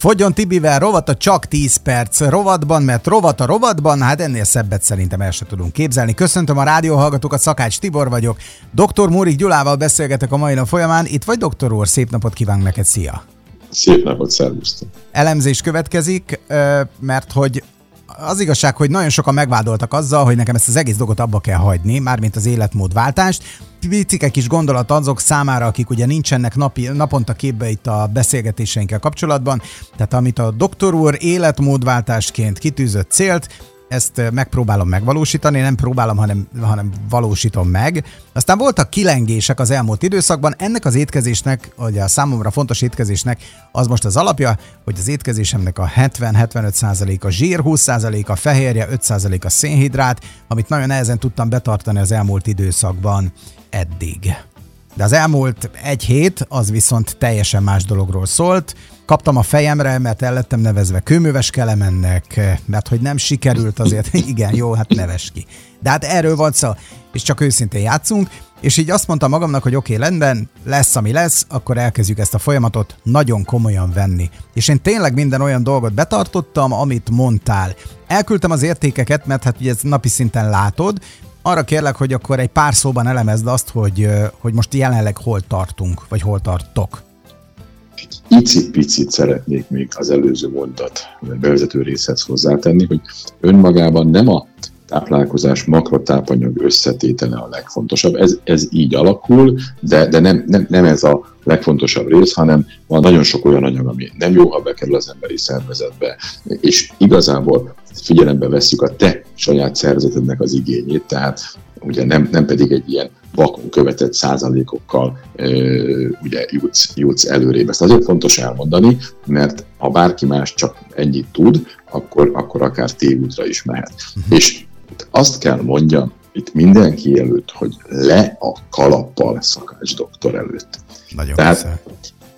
Fogjon Tibivel rovat a csak 10 perc rovatban, mert rovat a rovatban, hát ennél szebbet szerintem el sem tudunk képzelni. Köszöntöm a rádióhallgatókat, Szakács Tibor vagyok. Dr. Mórik Gyulával beszélgetek a mai nap folyamán. Itt vagy, doktor úr? Szép napot kívánok neked, szia! Szép napot, szervusztok! Elemzés következik, mert hogy az igazság, hogy nagyon sokan megvádoltak azzal, hogy nekem ezt az egész dolgot abba kell hagyni, mármint az életmódváltást. Picike kis gondolat azok számára, akik ugye nincsenek napi, naponta képbe itt a beszélgetéseinkkel kapcsolatban. Tehát amit a doktor úr életmódváltásként kitűzött célt, ezt megpróbálom megvalósítani, nem próbálom, hanem, hanem valósítom meg. Aztán voltak kilengések az elmúlt időszakban, ennek az étkezésnek, vagy a számomra fontos étkezésnek, az most az alapja, hogy az étkezésemnek a 70-75% a zsír, 20% a fehérje, 5% a szénhidrát, amit nagyon nehezen tudtam betartani az elmúlt időszakban eddig. De az elmúlt egy hét az viszont teljesen más dologról szólt. Kaptam a fejemre, mert el lettem nevezve kőműves kelemennek, mert hogy nem sikerült azért, igen, jó, hát neves ki. De hát erről van szó, és csak őszintén játszunk, és így azt mondtam magamnak, hogy oké, okay, rendben, lesz, ami lesz, akkor elkezdjük ezt a folyamatot nagyon komolyan venni. És én tényleg minden olyan dolgot betartottam, amit mondtál. Elküldtem az értékeket, mert hát ugye ezt napi szinten látod, arra kérlek, hogy akkor egy pár szóban elemezd azt, hogy, hogy most jelenleg hol tartunk, vagy hol tartok. Icipicit szeretnék még az előző mondat bevezető részhez hozzátenni, hogy önmagában nem a táplálkozás makrotápanyag összetétele a legfontosabb. Ez, ez így alakul, de, de nem, nem, nem ez a legfontosabb rész, hanem van nagyon sok olyan anyag, ami nem jó, ha bekerül az emberi szervezetbe, és igazából figyelembe vesszük a te saját szervezetednek az igényét, tehát ugye nem, nem pedig egy ilyen vakon követett százalékokkal ugye jutsz, jutsz előrébb. Ezt azért fontos elmondani, mert ha bárki más csak ennyit tud, akkor, akkor akár tévútra is mehet. Uh-huh. És azt kell mondjam itt mindenki előtt, hogy le a kalappal szakács doktor előtt. Nagyon Tehát,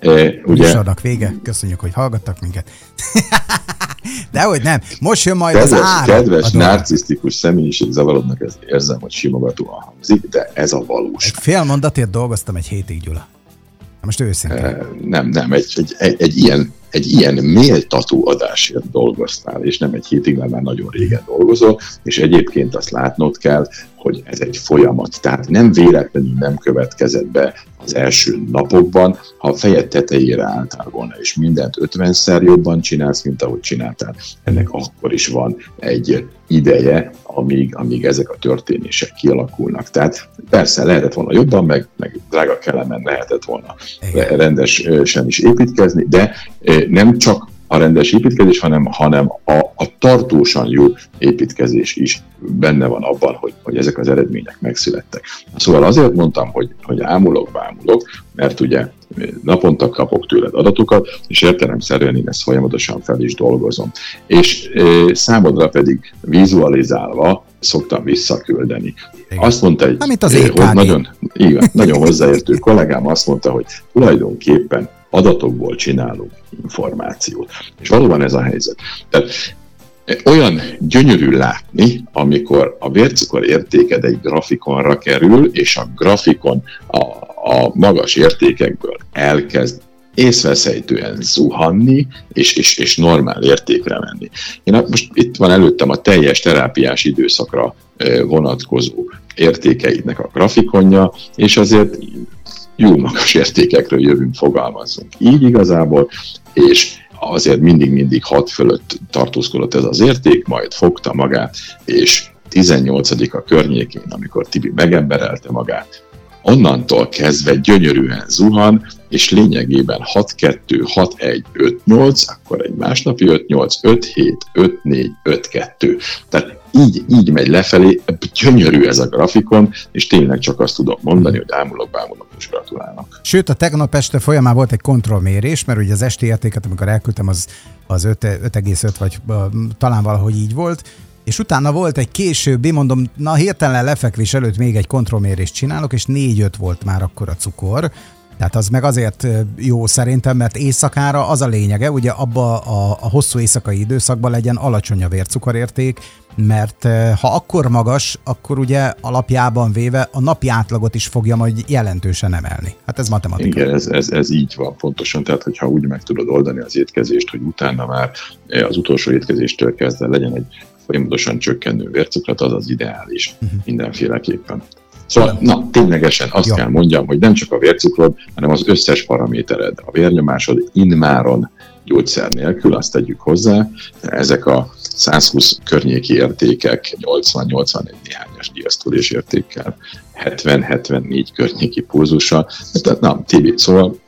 e, ugye, Műsornak vége, köszönjük, hogy hallgattak minket. De hogy nem, most jön majd kedves, az ára. Kedves, narcisztikus személyiség zavarodnak, ez érzem, hogy simogatóan hangzik, de ez a valós. Fél mondatért dolgoztam egy hétig, Gyula. Most őszintén. Nem, nem, egy, egy, egy, egy ilyen egy ilyen méltató adásért dolgoztál, és nem egy hétig, mert már nagyon régen dolgozol, és egyébként azt látnod kell, hogy ez egy folyamat. Tehát nem véletlenül nem következett be az első napokban, ha a fejed tetejére álltál volna, és mindent 50-szer jobban csinálsz, mint ahogy csináltál, ennek akkor is van egy ideje, amíg, amíg ezek a történések kialakulnak. Tehát persze lehetett volna jobban, meg, meg drága kellemen lehetett volna rendesen is építkezni, de eh, nem csak a rendes építkezés, hanem, hanem a, a tartósan jó építkezés is benne van abban, hogy, hogy ezek az eredmények megszülettek. Szóval azért mondtam, hogy, hogy ámulok, bámulok, mert ugye naponta kapok tőled adatokat, és értelemszerűen én ezt folyamatosan fel is dolgozom. És e, számodra pedig vizualizálva szoktam visszaküldeni. Igen. Azt mondta egy, Amit az hogy nagyon, igen, nagyon hozzáértő kollégám azt mondta, hogy tulajdonképpen adatokból csinálunk információt. És valóban ez a helyzet. Tehát olyan gyönyörű látni, amikor a vércukor értéked egy grafikonra kerül, és a grafikon a, a magas értékekből elkezd észveszejtően zuhanni, és, és, és normál értékre menni. Én most itt van előttem a teljes terápiás időszakra vonatkozó értékeidnek a grafikonja, és azért jó magas értékekről jövünk, fogalmazzunk. Így igazából, és azért mindig-mindig hat fölött tartózkodott ez az érték, majd fogta magát, és 18 a környékén, amikor Tibi megemberelte magát, onnantól kezdve gyönyörűen zuhan, és lényegében 6-2, 6-1, 5-8, akkor egy másnapi 5-8, 5-7, 5-4, 5-2. Tehát így, így megy lefelé, gyönyörű ez a grafikon, és tényleg csak azt tudok mondani, hogy ámulok, bámulok, és gratulálok. Sőt, a tegnap este folyamán volt egy kontrollmérés, mert ugye az esti értéket, amikor elküldtem, az, az 5,5 vagy talán valahogy így volt, és utána volt egy későbbi, mondom, na hirtelen lefekvés előtt még egy kontrollmérést csinálok, és 4-5 volt már akkor a cukor, tehát az meg azért jó szerintem, mert éjszakára az a lényege, ugye abba a, a hosszú éjszakai időszakban legyen alacsony a vércukorérték, mert eh, ha akkor magas, akkor ugye alapjában véve a napi átlagot is fogja majd jelentősen emelni. Hát ez matematika. Igen, ez, ez, ez így van pontosan. Tehát, hogyha úgy meg tudod oldani az étkezést, hogy utána már eh, az utolsó étkezéstől kezdve legyen egy folyamatosan csökkenő vércukrat, az az ideális uh-huh. mindenféleképpen. Szóval, na, ténylegesen azt ja. kell mondjam, hogy nem csak a vércukrod, hanem az összes paramétered, a vérnyomásod inmáron gyógyszer nélkül, azt tegyük hozzá, ezek a 120 környéki értékek, 80-81 néhányas diasztólés értékkel, 70-74 környéki pulzusa, tehát na, Tibi, szóval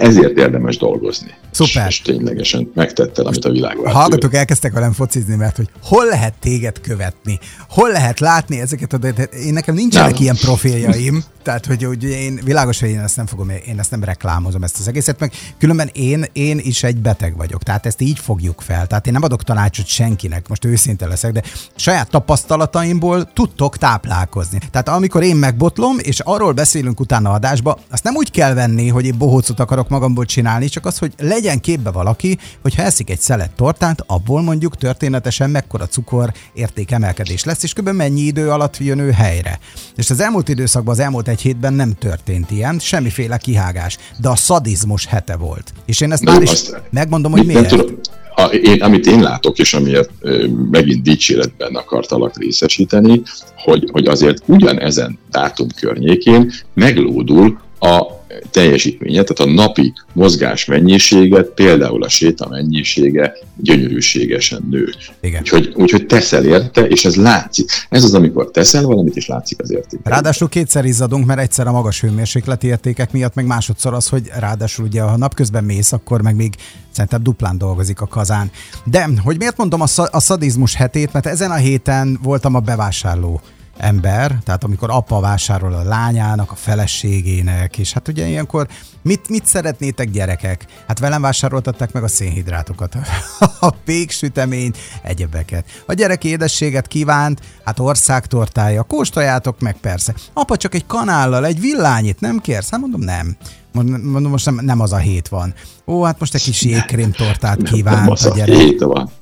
ezért érdemes dolgozni. Szuper. És, és ténylegesen megtetted, amit a világ A hallgatók elkezdtek velem focizni, mert hogy hol lehet téged követni? Hol lehet látni ezeket a... Én nekem nincsenek nem. ilyen profiljaim, tehát hogy, hogy én világos, hogy én ezt nem fogom, én ezt nem reklámozom ezt az egészet, meg különben én, én is egy beteg vagyok, tehát ezt így fogjuk fel. Tehát én nem adok tanácsot senkinek, most őszinte leszek, de saját tapasztalataimból tudtok táplálkozni. Tehát amikor én megbotlom, és arról beszélünk utána adásba, azt nem úgy kell venni, hogy én bohócot akarok magamból csinálni, csak az, hogy legyen képbe valaki, hogy ha eszik egy szelet tortát, abból mondjuk történetesen mekkora cukor értékemelkedés lesz, és kb. mennyi idő alatt jön ő helyre. És az elmúlt időszakban, az elmúlt egy hétben nem történt ilyen, semmiféle kihágás, de a szadizmus hete volt. És én ezt de már is azt, megmondom, hogy miért. Nem tudom, a, én, amit én látok, és amiért ö, megint dicséretben akartalak részesíteni, hogy, hogy azért ugyanezen dátum környékén meglódul a teljesítménye, tehát a napi mozgás mennyisége, például a séta mennyisége gyönyörűségesen nő. Igen. Úgyhogy, úgyhogy teszel érte, és ez látszik. Ez az, amikor teszel valamit, és látszik az érték. Ráadásul kétszer izzadunk, mert egyszer a magas hőmérsékleti értékek miatt, meg másodszor az, hogy ráadásul ugye, ha napközben mész, akkor meg még szerintem duplán dolgozik a kazán. De, hogy miért mondom a, a szadizmus hetét, mert ezen a héten voltam a bevásárló ember, tehát amikor apa vásárol a lányának, a feleségének, és hát ugye ilyenkor mit, mit szeretnétek gyerekek? Hát velem vásároltatták meg a szénhidrátokat, a péksüteményt, egyebeket. A gyerek édességet kívánt, hát országtortája, kóstoljátok meg persze. Apa csak egy kanállal, egy villányit nem kérsz? Hát mondom nem. Mondom, most nem, nem az a hét van. Ó, hát most egy kis jégkrém tortát kívánt a gyerek.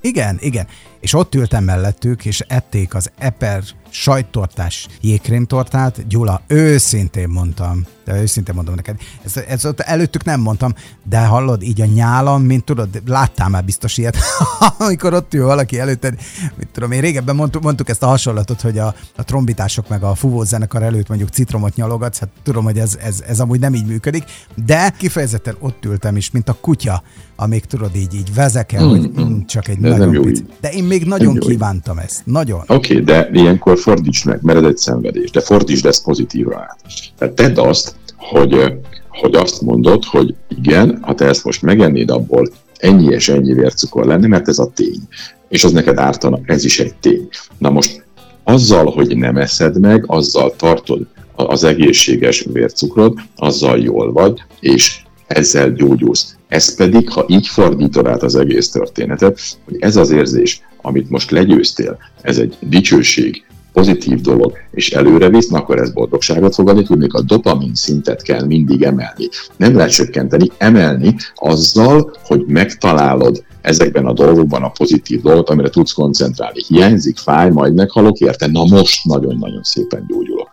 Igen, igen. És ott ültem mellettük, és ették az eper sajttortás jégkrémtortát. Gyula, őszintén mondtam, de őszintén mondom neked, ezt, ezt ott előttük nem mondtam, de hallod, így a nyálam, mint tudod, láttál már biztos ilyet, amikor ott ül valaki előtted, mit tudom, én régebben mondtuk, mondtuk ezt a hasonlatot, hogy a, a trombitások meg a fúvó zenekar előtt mondjuk citromot nyalogatsz, hát tudom, hogy ez, ez, ez amúgy nem így működik, de kifejezetten ott ültem is, mint a kutya, amíg tudod így, így vezekel, mm, hogy mm, csak egy de nagyon pici. De én még nagyon kívántam ezt, nagyon. Oké, okay, de ilyenkor fordíts meg, mert ez egy szenvedés, de fordítsd ezt pozitívra át. Tehát tedd azt, hogy, hogy azt mondod, hogy igen, ha te ezt most megennéd, abból ennyi és ennyi vércukor lenne, mert ez a tény. És az neked ártana, ez is egy tény. Na most azzal, hogy nem eszed meg, azzal tartod az egészséges vércukrod, azzal jól vagy, és ezzel gyógyulsz. Ez pedig, ha így fordítod át az egész történetet, hogy ez az érzés, amit most legyőztél, ez egy dicsőség, pozitív dolog, és előre visz, akkor ez boldogságot fog adni, tudni, a dopamin szintet kell mindig emelni. Nem lehet csökkenteni, emelni azzal, hogy megtalálod ezekben a dolgokban a pozitív dolgot, amire tudsz koncentrálni. Hiányzik, fáj, majd meghalok érte, na most nagyon-nagyon szépen gyógyulok.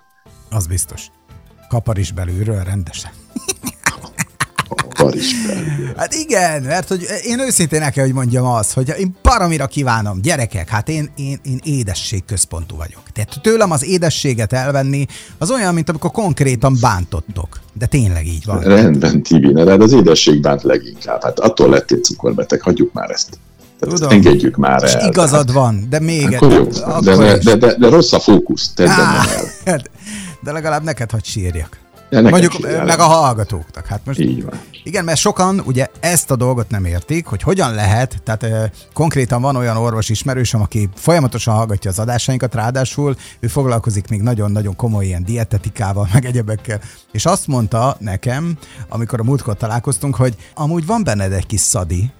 Az biztos. Kapar is belülről rendesen. Hát igen, mert hogy én őszintén el kell, hogy mondjam azt, hogy én paramira kívánom, gyerekek, hát én, én, én édesség központú vagyok. Tehát tőlem az édességet elvenni, az olyan, mint amikor konkrétan bántottok. De tényleg így van. Rendben, Tibi, de az édesség bánt leginkább. Hát attól lettél cukorbeteg, hagyjuk már ezt. Tehát Tudom. engedjük már el. igazad tehát, van, de még akkor jó, akkor de, de, de, de, rossz a fókusz, tedd el. Hát, de legalább neked hadd sírjak. Mondjuk meg a hallgatóknak. Hát most, Így van. Igen, mert sokan ugye ezt a dolgot nem értik, hogy hogyan lehet, tehát e, konkrétan van olyan orvos ismerősöm, aki folyamatosan hallgatja az adásainkat, ráadásul ő foglalkozik még nagyon-nagyon komoly ilyen dietetikával, meg egyebekkel, és azt mondta nekem, amikor a múltkor találkoztunk, hogy amúgy van benned egy kis szadi,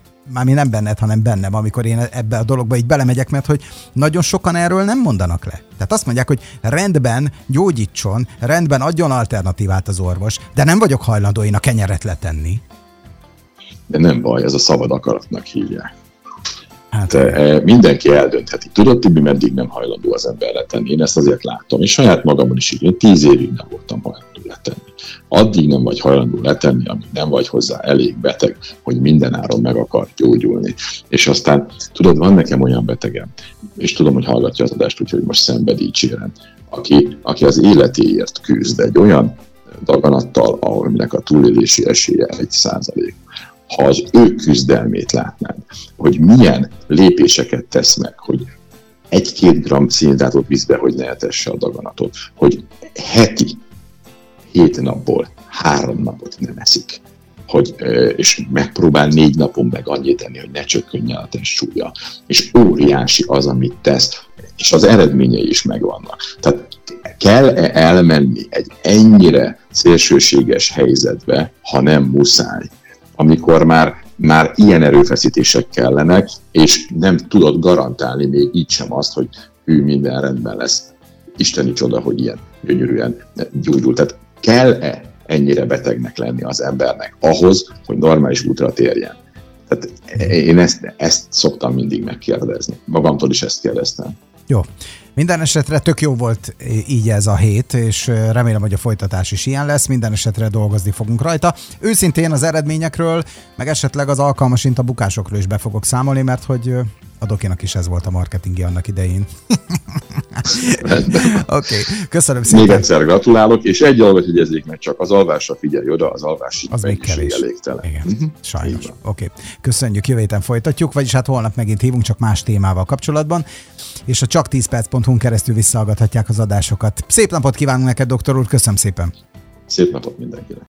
mi nem benned, hanem bennem, amikor én ebbe a dologba így belemegyek, mert hogy nagyon sokan erről nem mondanak le. Tehát azt mondják, hogy rendben gyógyítson, rendben adjon alternatívát az orvos, de nem vagyok hajlandó én a kenyeret letenni. De nem baj, ez a szabad akaratnak hívják. Hát, e, mindenki eldöntheti. Tudod, Tibi, meddig nem hajlandó az ember letenni. Én ezt azért látom, és saját magamon is így. Én tíz évig nem voltam hajlandó letenni. Addig nem vagy hajlandó letenni, amíg nem vagy hozzá elég beteg, hogy minden áron meg akar gyógyulni. És aztán, tudod, van nekem olyan betegem, és tudom, hogy hallgatja az adást, úgyhogy most szenvedítsérem, aki, aki az életéért küzd egy olyan daganattal, ahol a túlélési esélye egy százalék ha az ő küzdelmét látnád, hogy milyen lépéseket tesz meg, hogy egy-két gram szénhidrátot vízbe, hogy ne a daganatot, hogy heti, hét napból három napot nem eszik, hogy, és megpróbál négy napon meg annyit tenni, hogy ne csökkenjen a testsúlya. És óriási az, amit tesz, és az eredményei is megvannak. Tehát kell-e elmenni egy ennyire szélsőséges helyzetbe, ha nem muszáj? amikor már, már ilyen erőfeszítések kellenek, és nem tudod garantálni még így sem azt, hogy ő minden rendben lesz. Isteni csoda, hogy ilyen gyönyörűen gyógyul. Tehát kell-e ennyire betegnek lenni az embernek ahhoz, hogy normális útra térjen? Tehát én ezt, ezt szoktam mindig megkérdezni. Magamtól is ezt kérdeztem. Jó. Minden esetre tök jó volt így ez a hét, és remélem, hogy a folytatás is ilyen lesz. Minden esetre dolgozni fogunk rajta. Őszintén az eredményekről, meg esetleg az alkalmas a bukásokról is be fogok számolni, mert hogy a Dokinak is ez volt a marketingi annak idején. Oké, okay. köszönöm szépen. Még egyszer gratulálok, és egy dolgot jegyezzék meg csak, az alvásra figyelj oda, az alvás az még kevés. elégtelen. Igen, uh-huh. sajnos. Oké, okay. köszönjük, jövő héten folytatjuk, vagyis hát holnap megint hívunk, csak más témával kapcsolatban, és a csak 10 perc.hu keresztül visszahallgathatják az adásokat. Szép napot kívánunk neked, doktor úr, köszönöm szépen. Szép napot mindenkinek.